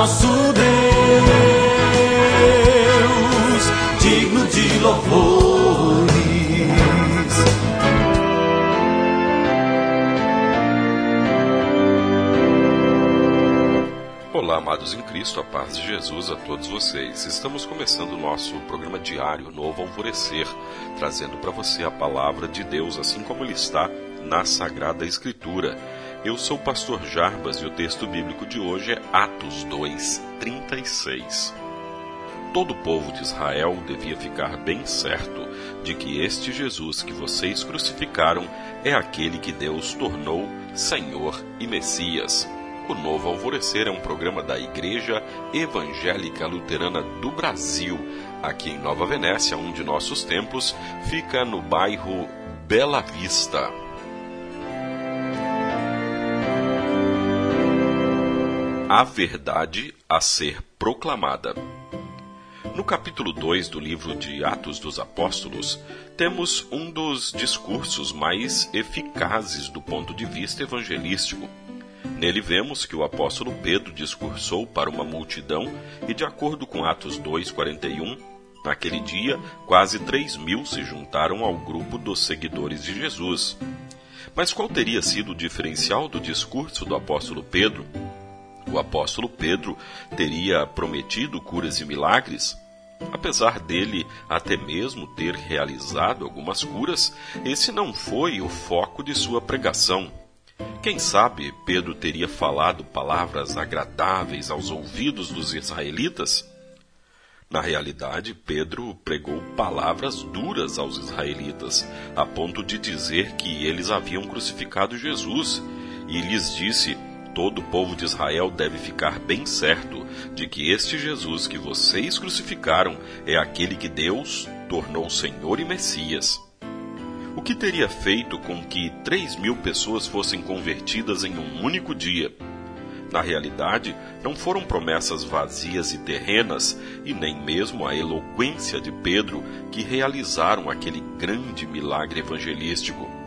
nosso Deus, digno de louvores. Olá, amados em Cristo, a paz de Jesus a todos vocês. Estamos começando o nosso programa diário Novo Alvorecer, trazendo para você a palavra de Deus, assim como ele está na Sagrada Escritura. Eu sou o pastor Jarbas e o texto bíblico de hoje é Atos 2, 36. Todo o povo de Israel devia ficar bem certo de que este Jesus que vocês crucificaram é aquele que Deus tornou Senhor e Messias. O Novo Alvorecer é um programa da Igreja Evangélica Luterana do Brasil. Aqui em Nova Venécia, um de nossos templos fica no bairro Bela Vista. A verdade a ser proclamada. No capítulo 2 do livro de Atos dos Apóstolos, temos um dos discursos mais eficazes do ponto de vista evangelístico. Nele vemos que o apóstolo Pedro discursou para uma multidão e, de acordo com Atos 2,41, naquele dia quase 3 mil se juntaram ao grupo dos seguidores de Jesus. Mas qual teria sido o diferencial do discurso do apóstolo Pedro? O apóstolo Pedro teria prometido curas e milagres, apesar dele até mesmo ter realizado algumas curas, esse não foi o foco de sua pregação. Quem sabe Pedro teria falado palavras agradáveis aos ouvidos dos israelitas? Na realidade, Pedro pregou palavras duras aos israelitas, a ponto de dizer que eles haviam crucificado Jesus, e lhes disse: todo o povo de Israel deve ficar bem certo de que este Jesus que vocês crucificaram é aquele que Deus tornou Senhor e Messias. O que teria feito com que três mil pessoas fossem convertidas em um único dia? Na realidade, não foram promessas vazias e terrenas, e nem mesmo a eloquência de Pedro que realizaram aquele grande milagre evangelístico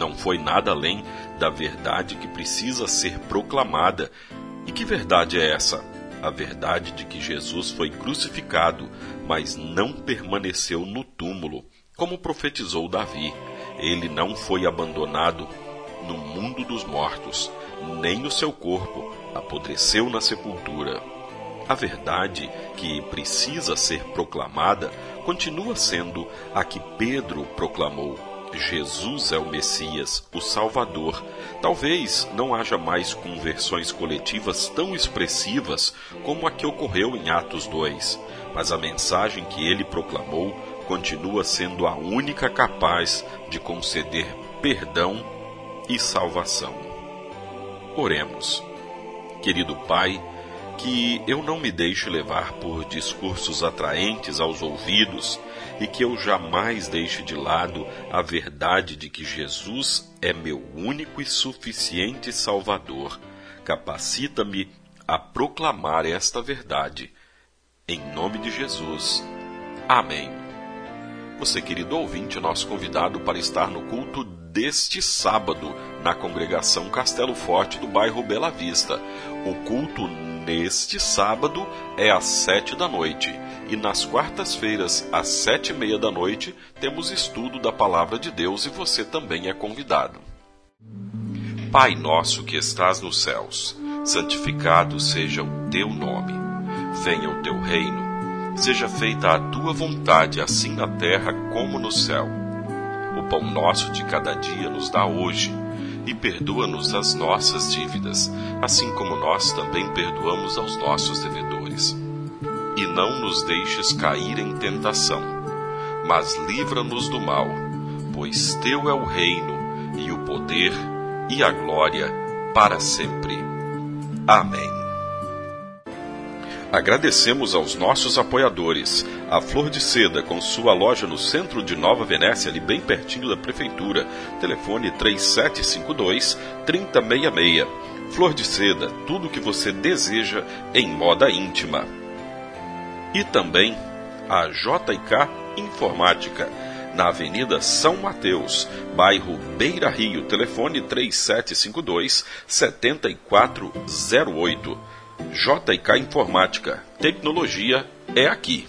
não foi nada além da verdade que precisa ser proclamada. E que verdade é essa? A verdade de que Jesus foi crucificado, mas não permaneceu no túmulo, como profetizou Davi. Ele não foi abandonado no mundo dos mortos, nem o seu corpo apodreceu na sepultura. A verdade que precisa ser proclamada continua sendo a que Pedro proclamou Jesus é o Messias, o Salvador. Talvez não haja mais conversões coletivas tão expressivas como a que ocorreu em Atos 2, mas a mensagem que ele proclamou continua sendo a única capaz de conceder perdão e salvação. Oremos. Querido Pai, que eu não me deixe levar por discursos atraentes aos ouvidos e que eu jamais deixe de lado a verdade de que Jesus é meu único e suficiente Salvador. Capacita-me a proclamar esta verdade. Em nome de Jesus. Amém. Você, querido ouvinte, é nosso convidado para estar no culto deste sábado na congregação Castelo Forte do bairro Bela Vista. O culto Neste sábado é às sete da noite e nas quartas-feiras às sete e meia da noite temos estudo da palavra de Deus e você também é convidado. Pai nosso que estás nos céus, santificado seja o teu nome. Venha o teu reino. Seja feita a tua vontade, assim na terra como no céu. Pão nosso de cada dia nos dá hoje e perdoa-nos as nossas dívidas, assim como nós também perdoamos aos nossos devedores. E não nos deixes cair em tentação, mas livra-nos do mal, pois teu é o reino, e o poder, e a glória, para sempre. Amém. Agradecemos aos nossos apoiadores. A Flor de Seda, com sua loja no centro de Nova Venécia, ali bem pertinho da prefeitura. Telefone 3752 3066. Flor de Seda, tudo o que você deseja em moda íntima. E também a JK Informática, na Avenida São Mateus, bairro Beira Rio, telefone 3752 7408 JK Informática. Tecnologia é aqui.